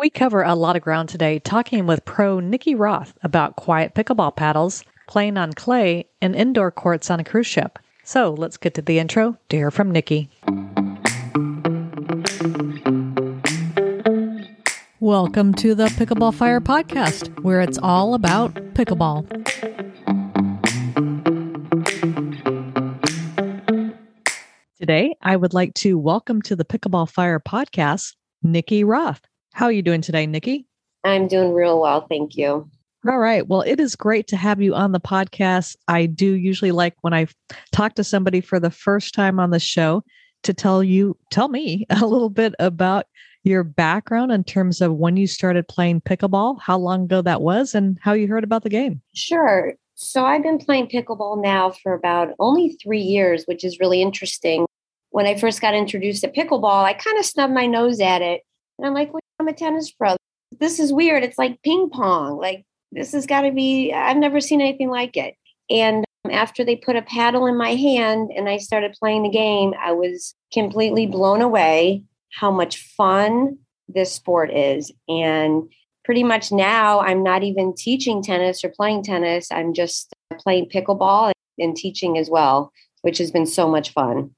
We cover a lot of ground today talking with pro Nikki Roth about quiet pickleball paddles, playing on clay, and indoor courts on a cruise ship. So let's get to the intro to hear from Nikki. Welcome to the Pickleball Fire podcast, where it's all about pickleball. Today, I would like to welcome to the Pickleball Fire podcast Nikki Roth. How are you doing today, Nikki? I'm doing real well. Thank you. All right. Well, it is great to have you on the podcast. I do usually like when I talk to somebody for the first time on the show to tell you, tell me a little bit about your background in terms of when you started playing pickleball, how long ago that was, and how you heard about the game. Sure. So I've been playing pickleball now for about only three years, which is really interesting. When I first got introduced to pickleball, I kind of snubbed my nose at it. And I'm like, well, I'm a tennis pro. This is weird. It's like ping pong. Like, this has got to be, I've never seen anything like it. And um, after they put a paddle in my hand and I started playing the game, I was completely blown away how much fun this sport is. And pretty much now, I'm not even teaching tennis or playing tennis. I'm just uh, playing pickleball and teaching as well, which has been so much fun.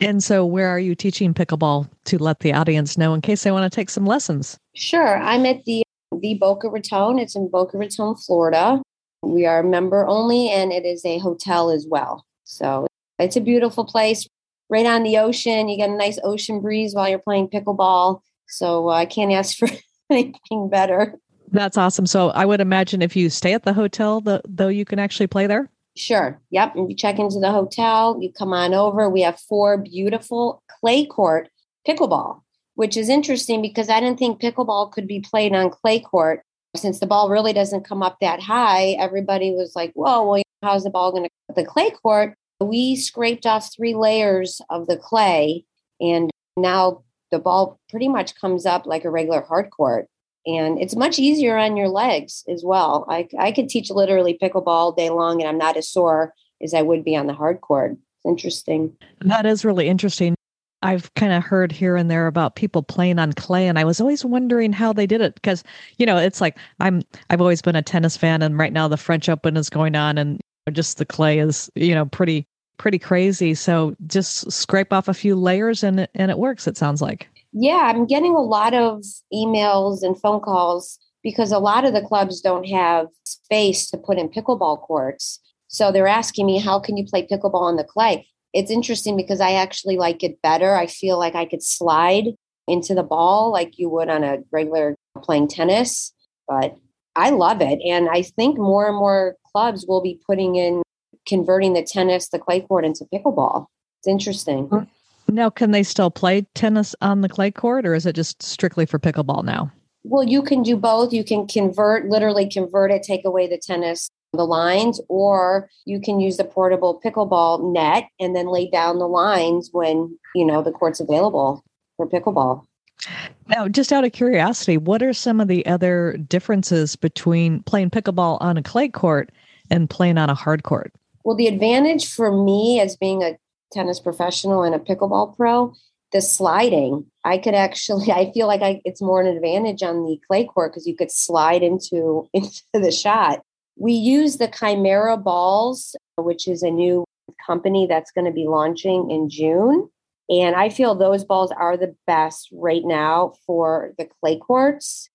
And so, where are you teaching pickleball to let the audience know in case they want to take some lessons? Sure. I'm at the the Boca Raton. It's in Boca Raton, Florida. We are member only, and it is a hotel as well. So it's a beautiful place, right on the ocean. You get a nice ocean breeze while you're playing pickleball. So uh, I can't ask for anything better. That's awesome. So I would imagine if you stay at the hotel, the, though, you can actually play there. Sure. Yep. And you check into the hotel, you come on over. We have four beautiful clay court pickleball, which is interesting because I didn't think pickleball could be played on clay court. Since the ball really doesn't come up that high, everybody was like, whoa, well, how's the ball going to the clay court? We scraped off three layers of the clay, and now the ball pretty much comes up like a regular hard court and it's much easier on your legs as well. I, I could teach literally pickleball all day long, and I'm not as sore as I would be on the hard court. It's interesting. That is really interesting. I've kind of heard here and there about people playing on clay, and I was always wondering how they did it because you know it's like I'm I've always been a tennis fan, and right now the French Open is going on, and just the clay is you know pretty pretty crazy. So just scrape off a few layers, and and it works. It sounds like. Yeah, I'm getting a lot of emails and phone calls because a lot of the clubs don't have space to put in pickleball courts. So they're asking me, how can you play pickleball on the clay? It's interesting because I actually like it better. I feel like I could slide into the ball like you would on a regular playing tennis, but I love it. And I think more and more clubs will be putting in converting the tennis, the clay court into pickleball. It's interesting. Mm-hmm. Now, can they still play tennis on the clay court or is it just strictly for pickleball now? Well, you can do both. You can convert, literally convert it, take away the tennis, the lines, or you can use the portable pickleball net and then lay down the lines when, you know, the court's available for pickleball. Now, just out of curiosity, what are some of the other differences between playing pickleball on a clay court and playing on a hard court? Well, the advantage for me as being a tennis professional and a pickleball pro, the sliding, I could actually, I feel like I, it's more an advantage on the clay court because you could slide into, into the shot. We use the Kymera balls, which is a new company that's going to be launching in June. And I feel those balls are the best right now for the clay courts.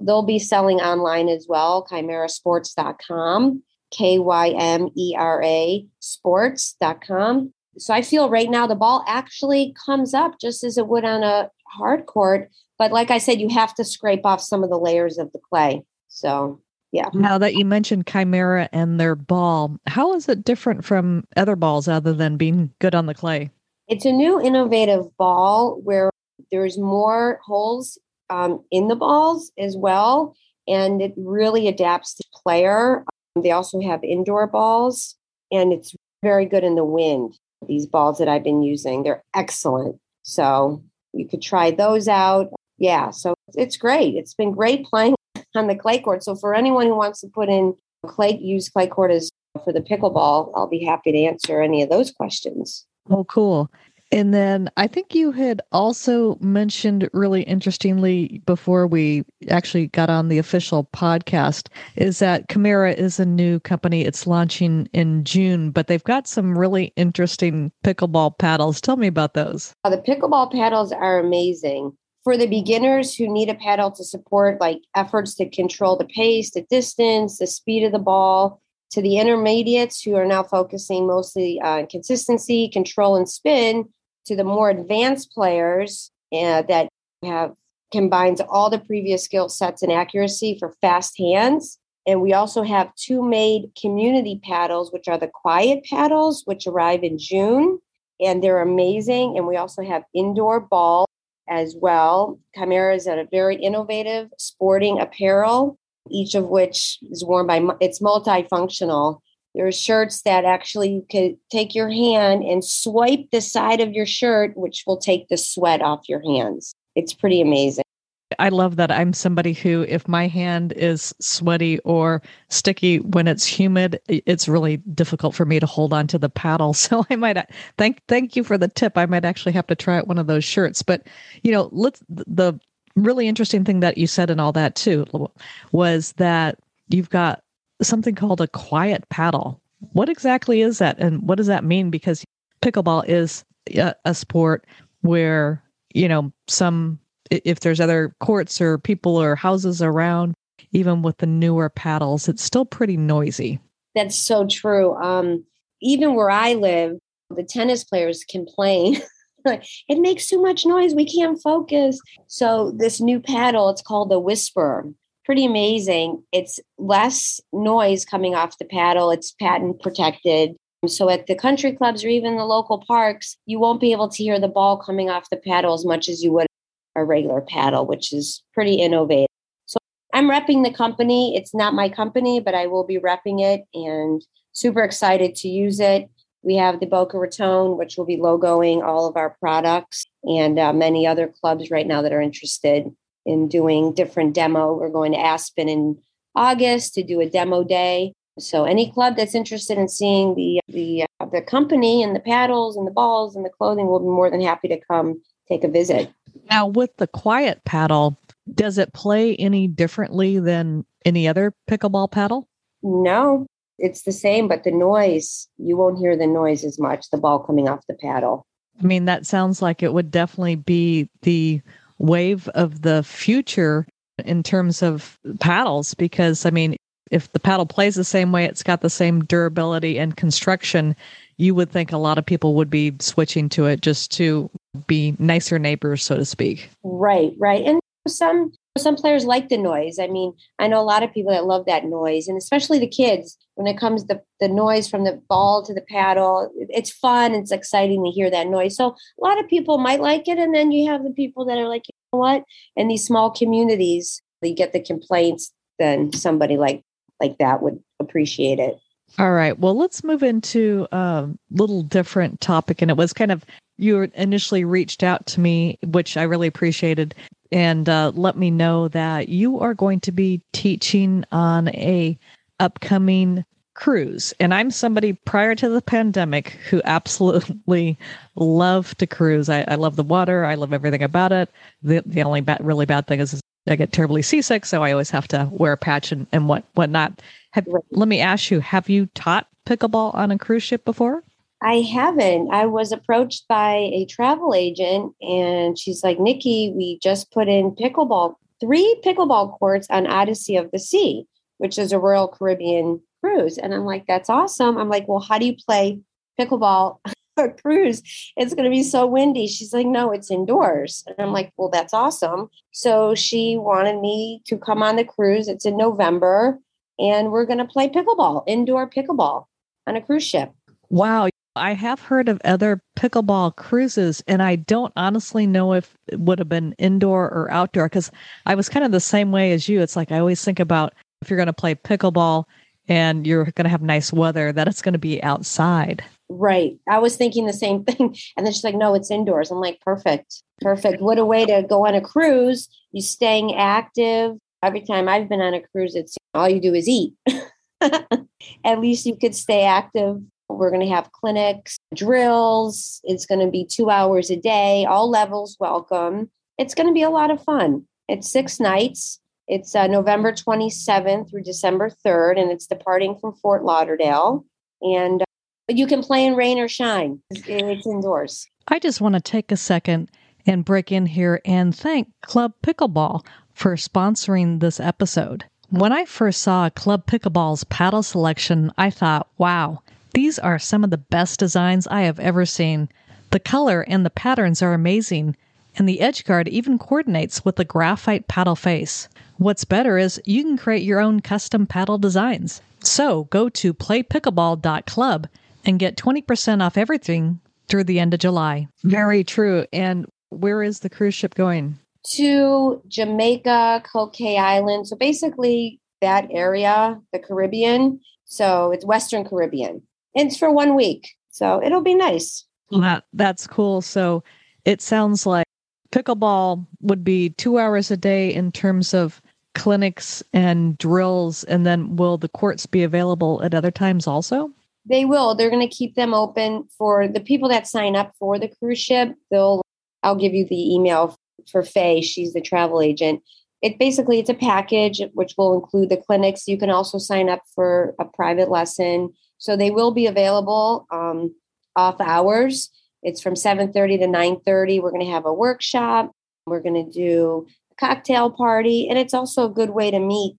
They'll be selling online as well, kymerasports.com, K Y M E R A sports.com. So I feel right now the ball actually comes up just as it would on a hard court. But like I said, you have to scrape off some of the layers of the clay. So yeah. Now that you mentioned Kymera and their ball, how is it different from other balls other than being good on the clay? It's a new innovative ball where there's more holes um, in the balls as well. And it really adapts to player. Um, they also have indoor balls and it's very good in the wind these balls that I've been using. They're excellent. So you could try those out. Yeah, so it's great. It's been great playing on the clay court. So for anyone who wants to put in clay, use clay court as for the pickleball, I'll be happy to answer any of those questions. Oh, cool. And then I think you had also mentioned really interestingly before we actually got on the official podcast is that Kymera is a new company. It's launching in June, but they've got some really interesting pickleball paddles. Tell me about those. Uh, the pickleball paddles are amazing. For the beginners who need a paddle to support like efforts to control the pace, the distance, the speed of the ball, to the intermediates who are now focusing mostly on consistency, control, and spin, to the more advanced players uh, that have combines all the previous skill sets and accuracy for fast hands. And we also have two made community paddles, which are the quiet paddles, which arrive in June. And they're amazing. And we also have indoor ball as well. Kymera is a very innovative sporting apparel, each of which is worn by, it's multifunctional there are shirts that actually you can take your hand and swipe the side of your shirt, which will take the sweat off your hands. It's pretty amazing. I love that I'm somebody who, if my hand is sweaty or sticky when it's humid, it's really difficult for me to hold on to the paddle. So I might uh, thank thank you for the tip. I might actually have to try out one of those shirts. But you know, let's the really interesting thing that you said and all that too was that you've got something called a quiet paddle. What exactly is that? And what does that mean? Because pickleball is a, a sport where, you know, some, if there's other courts or people or houses around, even with the newer paddles, it's still pretty noisy. That's so true. Um, even where I live, the tennis players complain. it makes too much noise. We can't focus. So this new paddle, it's called the Whisper pretty amazing. It's less noise coming off the paddle, it's patent protected. So at the country clubs or even the local parks, you won't be able to hear the ball coming off the paddle as much as you would a regular paddle, which is pretty innovative. So I'm repping the company. It's not my company, but I will be repping it and super excited to use it. We have the Boca Raton, which will be logoing all of our products, and uh, many other clubs right now that are interested in doing different demo. We're going to Aspen in August to do a demo day. So any club that's interested in seeing the the uh, the company and the paddles and the balls and the clothing will be more than happy to come take a visit. Now with the quiet paddle, does it play any differently than any other pickleball paddle? No, it's the same, but the noise, you won't hear the noise as much, the ball coming off the paddle. I mean, that sounds like it would definitely be the wave of the future in terms of paddles because I mean if the paddle plays the same way it's got the same durability and construction you would think a lot of people would be switching to it just to be nicer neighbors so to speak. Right right. And some some players like the noise. I mean, I know a lot of people that love that noise, and especially the kids. When it comes to the noise from the ball to the paddle, it's fun. It's exciting to hear that noise. So a lot of people might like it, and then you have the people that are like, you know what? In these small communities, you get the complaints. Then somebody like like that would appreciate it. All right. Well, let's move into a little different topic. And it was kind of you initially reached out to me, which I really appreciated, and uh, let me know that you are going to be teaching on a upcoming cruise. And I'm somebody prior to the pandemic who absolutely loved to cruise. I, I love the water. I love everything about it. The the only bad, really bad thing is I get terribly seasick, so I always have to wear a patch and, and what whatnot. Have, let me ask you: Have you taught pickleball on a cruise ship before? I haven't. I was approached by a travel agent and she's like, Nikki, we just put in pickleball, three pickleball courts on Odyssey of the Sea, which is a Royal Caribbean cruise. And I'm like, that's awesome. I'm like, well, how do you play pickleball a cruise? It's going to be so windy. She's like, no, it's indoors. And I'm like, well, that's awesome. So she wanted me to come on the cruise. It's in November and we're going to play pickleball, indoor pickleball on a cruise ship. Wow. I have heard of other pickleball cruises, and I don't honestly know if it would have been indoor or outdoor because I was kind of the same way as you. It's like I always think about if you're going to play pickleball and you're going to have nice weather, that it's going to be outside. Right. I was thinking the same thing. And then she's like, no, it's indoors. I'm like, perfect. Perfect. What a way to go on a cruise. You staying active. Every time I've been on a cruise, it's all you do is eat. At least you could stay active We're going to have clinics, drills. It's going to be two hours a day, all levels welcome. It's going to be a lot of fun. It's six nights. It's uh, November 27th through December 3rd, and it's departing from Fort Lauderdale. And uh, you can play in rain or shine. It's, it's indoors. I just want to take a second and break in here and thank Club Pickleball for sponsoring this episode. When I first saw Club Pickleball's paddle selection, I thought, wow, these are some of the best designs I have ever seen. The color and the patterns are amazing, and the edge guard even coordinates with the graphite paddle face. What's better is you can create your own custom paddle designs. So go to playpickleball.club and get 20% off everything through the end of July. Very true. And where is the cruise ship going? To Jamaica, Cokay Island. So basically, that area, the Caribbean. So it's Western Caribbean. It's for one week. So it'll be nice. Well, that that's cool. So it sounds like pickleball would be two hours a day in terms of clinics and drills. And then will the courts be available at other times also? They will. They're going to keep them open for the people that sign up for the cruise ship. They'll I'll give you the email for Faye. She's the travel agent. It basically it's a package which will include the clinics. You can also sign up for a private lesson. So they will be available um, off hours. It's from 7:30 to 9:30. We're going to have a workshop. We're going to do a cocktail party, and it's also a good way to meet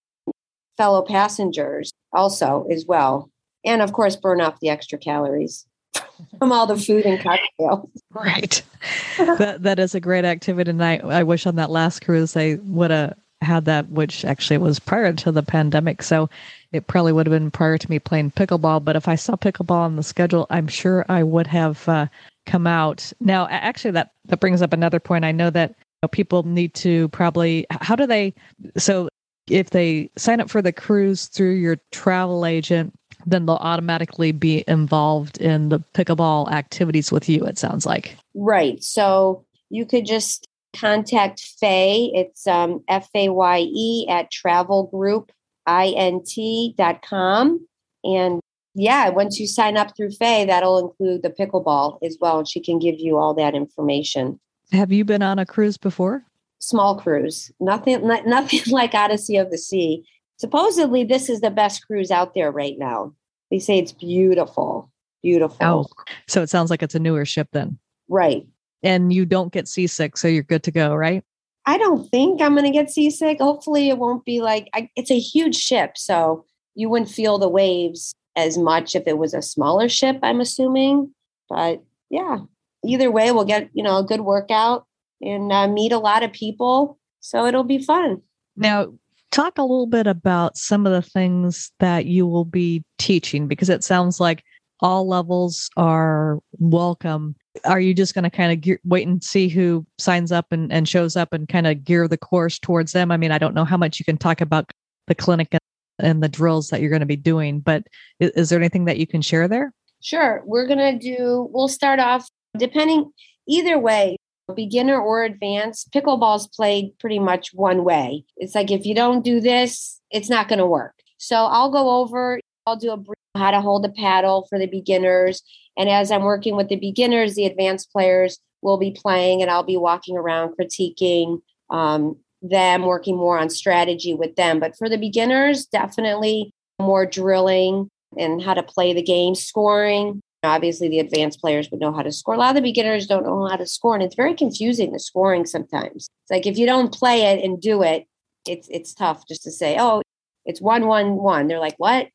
fellow passengers also as well. And of course, burn off the extra calories from all the food and cocktails. Right. that that is a great activity. And I, I wish on that last cruise they would have had that, which actually was prior to the pandemic. So it probably would have been prior to me playing pickleball. But if I saw pickleball on the schedule, I'm sure I would have uh, come out. Now, actually, that that brings up another point. I know that you know, people need to probably. How do they? So if they sign up for the cruise through your travel agent, then they'll automatically be involved in the pickleball activities with you. It sounds like right. So you could just contact Faye. It's um, F A Y E at travelgroupint.com. And yeah, once you sign up through Faye, that'll include the pickleball as well. And she can give you all that information. Have you been on a cruise before? Small cruise, nothing, nothing like Odyssey of the Sea. Supposedly, this is the best cruise out there right now. They say it's beautiful, beautiful. Oh, so it sounds like it's a newer ship then. Right and you don't get seasick, so you're good to go, right? I don't think I'm going to get seasick. Hopefully, it won't be like I, it's a huge ship, so you wouldn't feel the waves as much if it was a smaller ship. I'm assuming, but yeah, either way, we'll get you know a good workout and uh, meet a lot of people, so it'll be fun. Now, talk a little bit about some of the things that you will be teaching because it sounds like all levels are welcome are you just going to kind of wait and see who signs up and, and shows up and kind of gear the course towards them? I mean, I don't know how much you can talk about the clinic and, and the drills that you're going to be doing, but is, is there anything that you can share there? Sure. We're going to do, we'll start off depending either way, beginner or advanced. Pickleball's played pretty much one way. It's like if you don't do this, it's not going to work. So I'll go over, I'll do a brief how to hold a paddle for the beginners and as I'm working with the beginners, the advanced players will be playing, and I'll be walking around critiquing um, them, working more on strategy with them. But for the beginners, definitely more drilling and how to play the game, scoring. Obviously, the advanced players would know how to score. A lot of the beginners don't know how to score, and it's very confusing the scoring sometimes. It's like if you don't play it and do it, it's it's tough just to say, oh, it's one one one. They're like, what?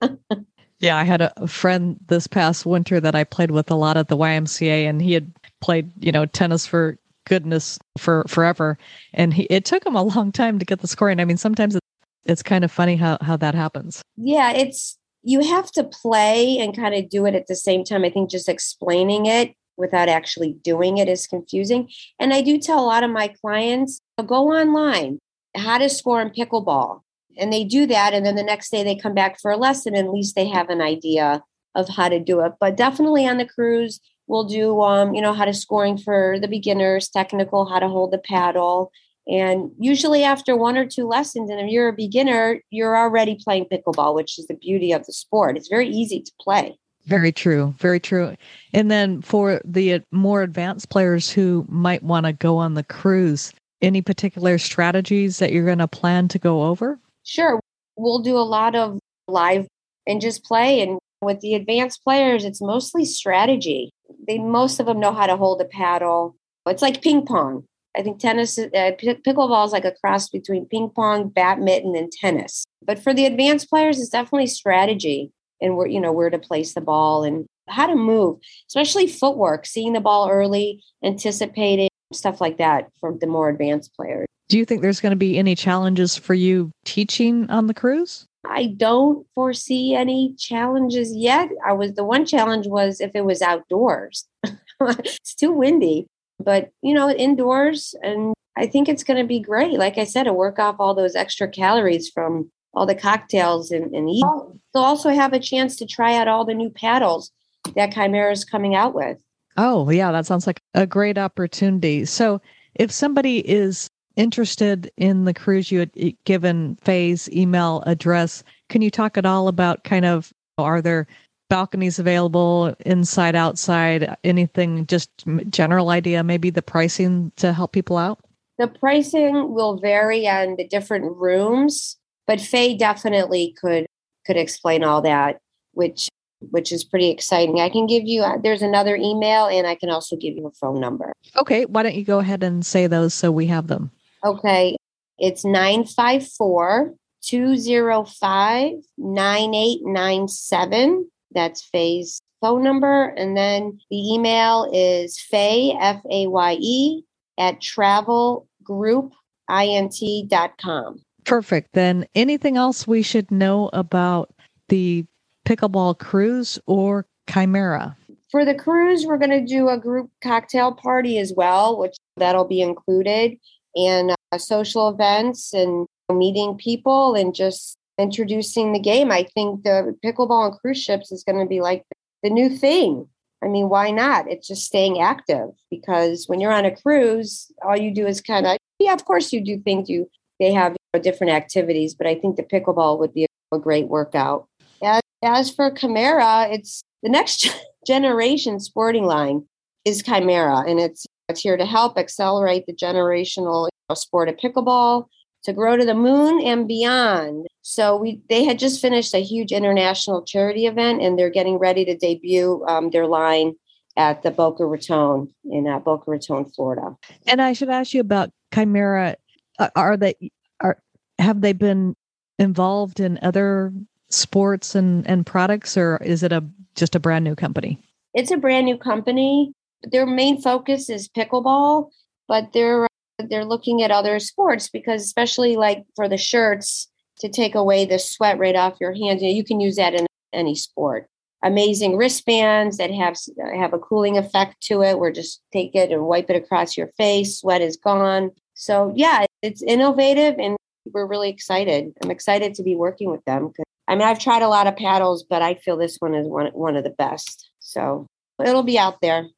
Yeah, I had a friend this past winter that I played with a lot at the YMCA, and he had played, you know, tennis for goodness for forever, and he it took him a long time to get the scoring. I mean, sometimes it's, it's kind of funny how how that happens. Yeah, it's you have to play and kind of do it at the same time. I think just explaining it without actually doing it is confusing. And I do tell a lot of my clients go online, how to score in pickleball and they do that and then the next day they come back for a lesson at least they have an idea of how to do it but definitely on the cruise we'll do um, you know how to scoring for the beginners technical how to hold the paddle And usually, after one or two lessons, and if you're a beginner, you're already playing pickleball, which is the beauty of the sport. It's very easy to play. Very true. Very true. And then for the more advanced players who might want to go on the cruise, any particular strategies that you're going to plan to go over? Sure. We'll do a lot of live and just play. And with the advanced players, it's mostly strategy. They most of them know how to hold a paddle. It's like ping pong. I think tennis, uh, pickleball is like a cross between ping pong, badminton, and tennis. But for the advanced players, it's definitely strategy and where you know where to place the ball and how to move, especially footwork, seeing the ball early, anticipating stuff like that for the more advanced players. Do you think there's going to be any challenges for you teaching on the cruise? I don't foresee any challenges yet. I was the one challenge was if it was outdoors. it's too windy, but you know, indoors and I think it's going to be great. Like I said, to work off all those extra calories from all the cocktails and, and eat. They'll also have a chance to try out all the new paddles that Kymera is coming out with. Oh, yeah, that sounds like a great opportunity. So, if somebody is interested in the cruise, you had given Faye's email address. Can you talk at all about kind of are there balconies available inside, outside, anything, just general idea, maybe the pricing to help people out? The pricing will vary on the different rooms, but Faye definitely could could explain all that, which which is pretty exciting. I can give you uh, there's another email and I can also give you a phone number. Okay, why don't you go ahead and say those so we have them? Okay. It's 954 205 9897. That's Faye's phone number. And then the email is Faye, F A Y E, at travelgroupint.com. Perfect. Then anything else we should know about the pickleball cruise or Kymera? For the cruise, we're going to do a group cocktail party as well, which that'll be included and uh, social events and meeting people and just introducing the game. I think the pickleball on cruise ships is going to be like the new thing. I mean, why not? It's just staying active because when you're on a cruise, all you do is kind of, yeah, of course you do things you, they have you know, different activities, but I think the pickleball would be a, great workout. As, as for Kymera, it's the next generation sporting line is Kymera and it's it's here to help accelerate the generational sport of pickleball to grow to the moon and beyond. So we they had just finished a huge international charity event, and they're getting ready to debut um, their line at the Boca Raton in uh, Boca Raton, Florida. And I should ask you about Kymera. Uh, are they are have they been involved in other sports and and products, or is it a just a brand new company? It's a brand new company their main focus is pickleball, but they're they're looking at other sports because especially like for the shirts to take away the sweat right off your hands, you, know, you can use that in any sport. Amazing wristbands that have have a cooling effect to it, where just take it and wipe it across your face, sweat is gone. So yeah, it's innovative and we're really excited. I'm excited to be working with them. I mean, I've tried a lot of paddles, but I feel this one is one one of the best. So it'll be out there.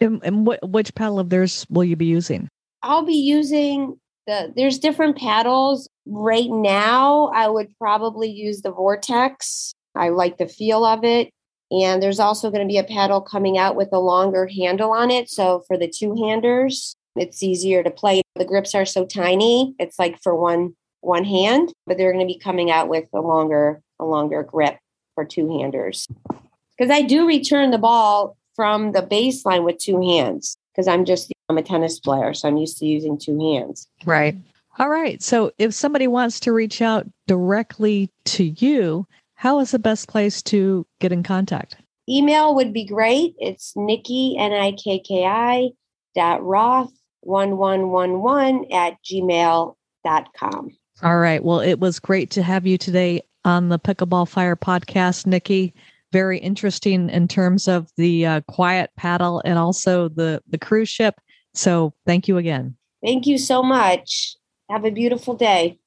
And, and what, which paddle of theirs will you be using? I'll be using the, there's different paddles. Right now, I would probably use the Vortex. I like the feel of it. And there's also going to be a paddle coming out with a longer handle on it. So for the two handers, it's easier to play. The grips are so tiny. It's like for one one hand, but they're going to be coming out with a longer a longer grip for two handers. Because I do return the ball from the baseline with two hands because I'm just I'm a tennis player, so I'm used to using two hands. Right. All right. So if somebody wants to reach out directly to you, how is the best place to get in contact? Email would be great. It's Nikki N I K K I dot Roth one one one one at gmail dot com. All right. Well, it was great to have you today on the Pickleball Fire podcast, Nikki very interesting in terms of the uh, quiet paddle and also the the cruise ship. So thank you again. Thank you so much. Have a beautiful day.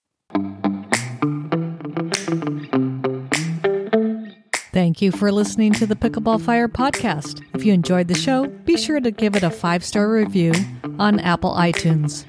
Thank you for listening to the Pickleball Fire podcast. If you enjoyed the show, be sure to give it a five star review on Apple iTunes.